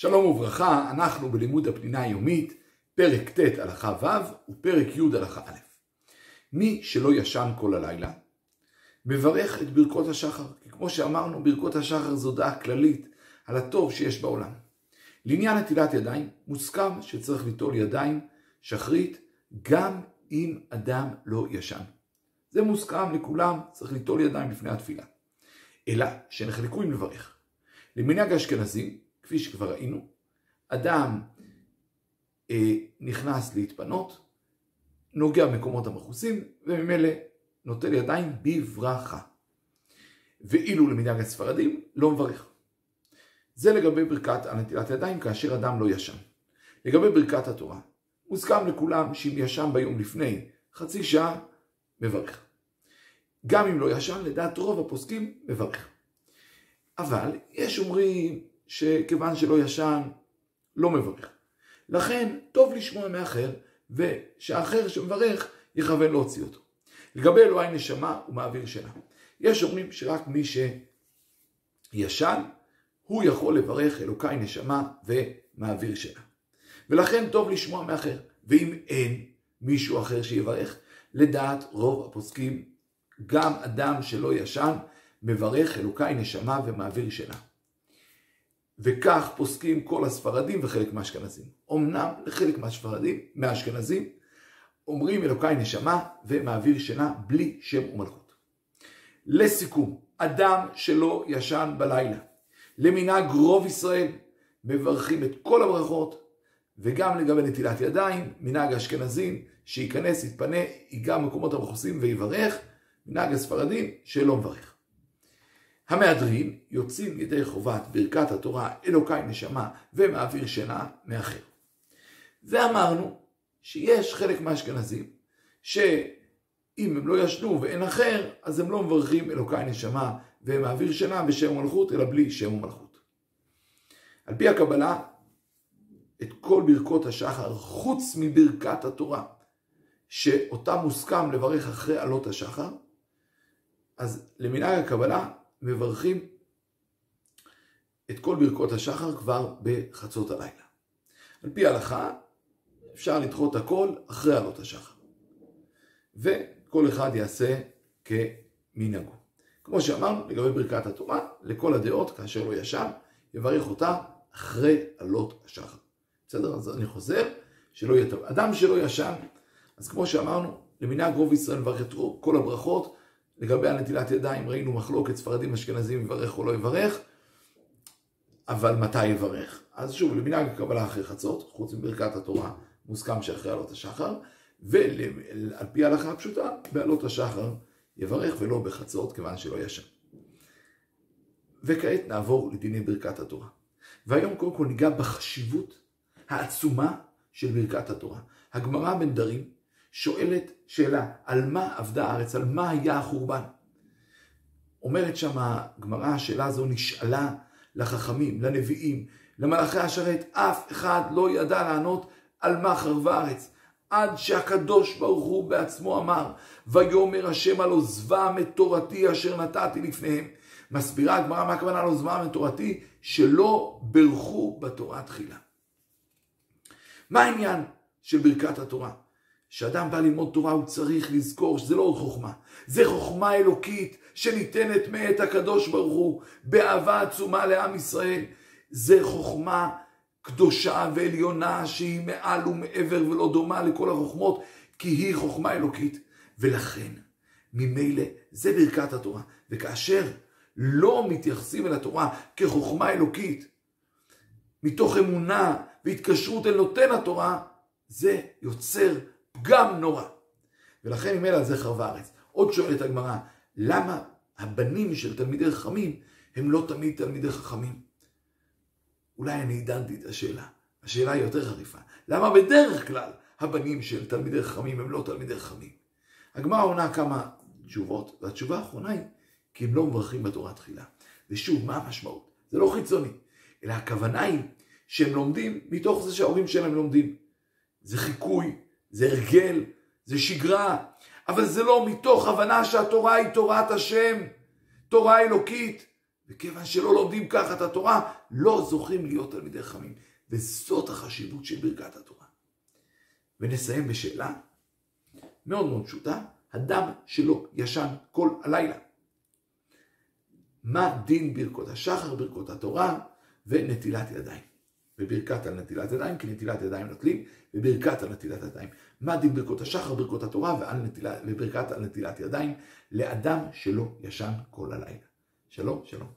שלום וברכה, אנחנו בלימוד הפנינה היומית, פרק ט' הלכה ו' ופרק י' הלכה א'. מי שלא ישן כל הלילה, מברך את ברכות השחר, כי כמו שאמרנו, ברכות השחר זו דעה כללית על הטוב שיש בעולם. לעניין נטילת ידיים, מוסכם שצריך ליטול ידיים שחרית גם אם אדם לא ישן. זה מוסכם לכולם, צריך ליטול ידיים לפני התפילה. אלא שנחלקו אם לברך. למנהג האשכנזים, כפי שכבר ראינו, אדם אה, נכנס להתפנות, נוגע במקומות המכוסים, וממילא נוטל ידיים בברכה. ואילו למנהג הספרדים, לא מברך. זה לגבי ברכת הנטילת ידיים כאשר אדם לא ישן. לגבי ברכת התורה, מוסכם לכולם שאם ישן ביום לפני חצי שעה, מברך. גם אם לא ישן, לדעת רוב הפוסקים, מברך. אבל יש אומרים שכיוון שלא ישן, לא מברך. לכן, טוב לשמוע מאחר, ושהאחר שמברך יכוון להוציא אותו. לגבי אלוהי נשמה, הוא מעביר שינה. יש אומרים שרק מי שישן, הוא יכול לברך אלוקי נשמה ומעביר שינה. ולכן טוב לשמוע מאחר. ואם אין מישהו אחר שיברך, לדעת רוב הפוסקים, גם אדם שלא ישן, מברך אלוקי נשמה ומעביר שינה. וכך פוסקים כל הספרדים וחלק מהאשכנזים. אמנם לחלק מהספרדים, מהאשכנזים, אומרים אלוקי נשמה ומעביר שינה בלי שם ומלכות. לסיכום, אדם שלא ישן בלילה, למנהג רוב ישראל, מברכים את כל הברכות, וגם לגבי נטילת ידיים, מנהג האשכנזים, שייכנס, יתפנה, ייגע במקומות המכוסים ויברך, מנהג הספרדים שלא מברך. המהדרין יוצאים ידי חובת ברכת התורה אלוקי נשמה ומעביר שינה מאחר. ואמרנו שיש חלק מהאשכנזים שאם הם לא ישנו ואין אחר, אז הם לא מברכים אלוקי נשמה ומעביר שינה בשם ומלכות, אלא בלי שם ומלכות. על פי הקבלה, את כל ברכות השחר, חוץ מברכת התורה, שאותה מוסכם לברך אחרי עלות השחר, אז למנהג הקבלה מברכים את כל ברכות השחר כבר בחצות הלילה. על פי ההלכה, אפשר לדחות הכל אחרי עלות השחר. וכל אחד יעשה כמנהגו. כמו שאמרנו, לגבי ברכת התורה, לכל הדעות, כאשר לא ישן, יברך אותה אחרי עלות השחר. בסדר? אז אני חוזר, שלא יהיה טוב. אדם שלא ישן, אז כמו שאמרנו, למנהג רוב ישראל מברך את כל הברכות, לגבי הנטילת ידיים ראינו מחלוקת ספרדים אשכנזים יברך או לא יברך, אבל מתי יברך? אז שוב, למנהג הקבלה אחרי חצות, חוץ מברכת התורה, מוסכם שאחרי עלות השחר, ועל פי ההלכה הפשוטה, בעלות השחר יברך ולא בחצות, כיוון שלא ישן. וכעת נעבור לדיני ברכת התורה. והיום קודם כל ניגע בחשיבות העצומה של ברכת התורה. הגמרא בנדרים שואלת שאלה, על מה עבדה הארץ? על מה היה החורבן? אומרת שם הגמרא, השאלה הזו נשאלה לחכמים, לנביאים, למלאכי השרת, אף אחד לא ידע לענות על מה חרבה הארץ. עד שהקדוש ברוך הוא בעצמו אמר, ויאמר השם על עוזבם את תורתי אשר נתתי לפניהם. מסבירה הגמרא מה הכוונה על עוזבם את תורתי? שלא ברכו בתורה תחילה. מה העניין של ברכת התורה? כשאדם בא ללמוד תורה הוא צריך לזכור שזה לא חוכמה, זה חוכמה אלוקית שניתנת מאת הקדוש ברוך הוא באהבה עצומה לעם ישראל. זה חוכמה קדושה ועליונה שהיא מעל ומעבר ולא דומה לכל החוכמות, כי היא חוכמה אלוקית. ולכן, ממילא, זה ברכת התורה. וכאשר לא מתייחסים אל התורה כחוכמה אלוקית, מתוך אמונה והתקשרות אל נותן התורה, זה יוצר פגם נורא. ולכן ממילא על זה חרבה הארץ. עוד שואלת הגמרא, למה הבנים של תלמידי חכמים הם לא תמיד תלמידי חכמים? אולי אני עידנתי את השאלה. השאלה היא יותר חריפה. למה בדרך כלל הבנים של תלמידי חכמים הם לא תלמידי חכמים? הגמרא עונה כמה תשובות, והתשובה האחרונה היא כי הם לא מברכים בתורה תחילה. ושוב, מה המשמעות? זה לא חיצוני, אלא הכוונה היא שהם לומדים מתוך זה שההורים שלהם לומדים. זה חיקוי, זה הרגל, זה שגרה, אבל זה לא מתוך הבנה שהתורה היא תורת השם, תורה אלוקית. וכיוון שלא לומדים ככה את התורה, לא זוכים להיות תלמידי חכמים. וזאת החשיבות של ברכת התורה. ונסיים בשאלה מאוד מאוד פשוטה, אדם שלא ישן כל הלילה. מה דין ברכות השחר, ברכות התורה ונטילת ידיים? וברכת על נטילת ידיים, כי נטילת ידיים נוטלים, וברכת על נטילת ידיים. מה דין ברכות השחר, ברכות התורה ועל נטילת, וברכת על נטילת ידיים לאדם שלא ישן כל הלילה. שלום, שלום.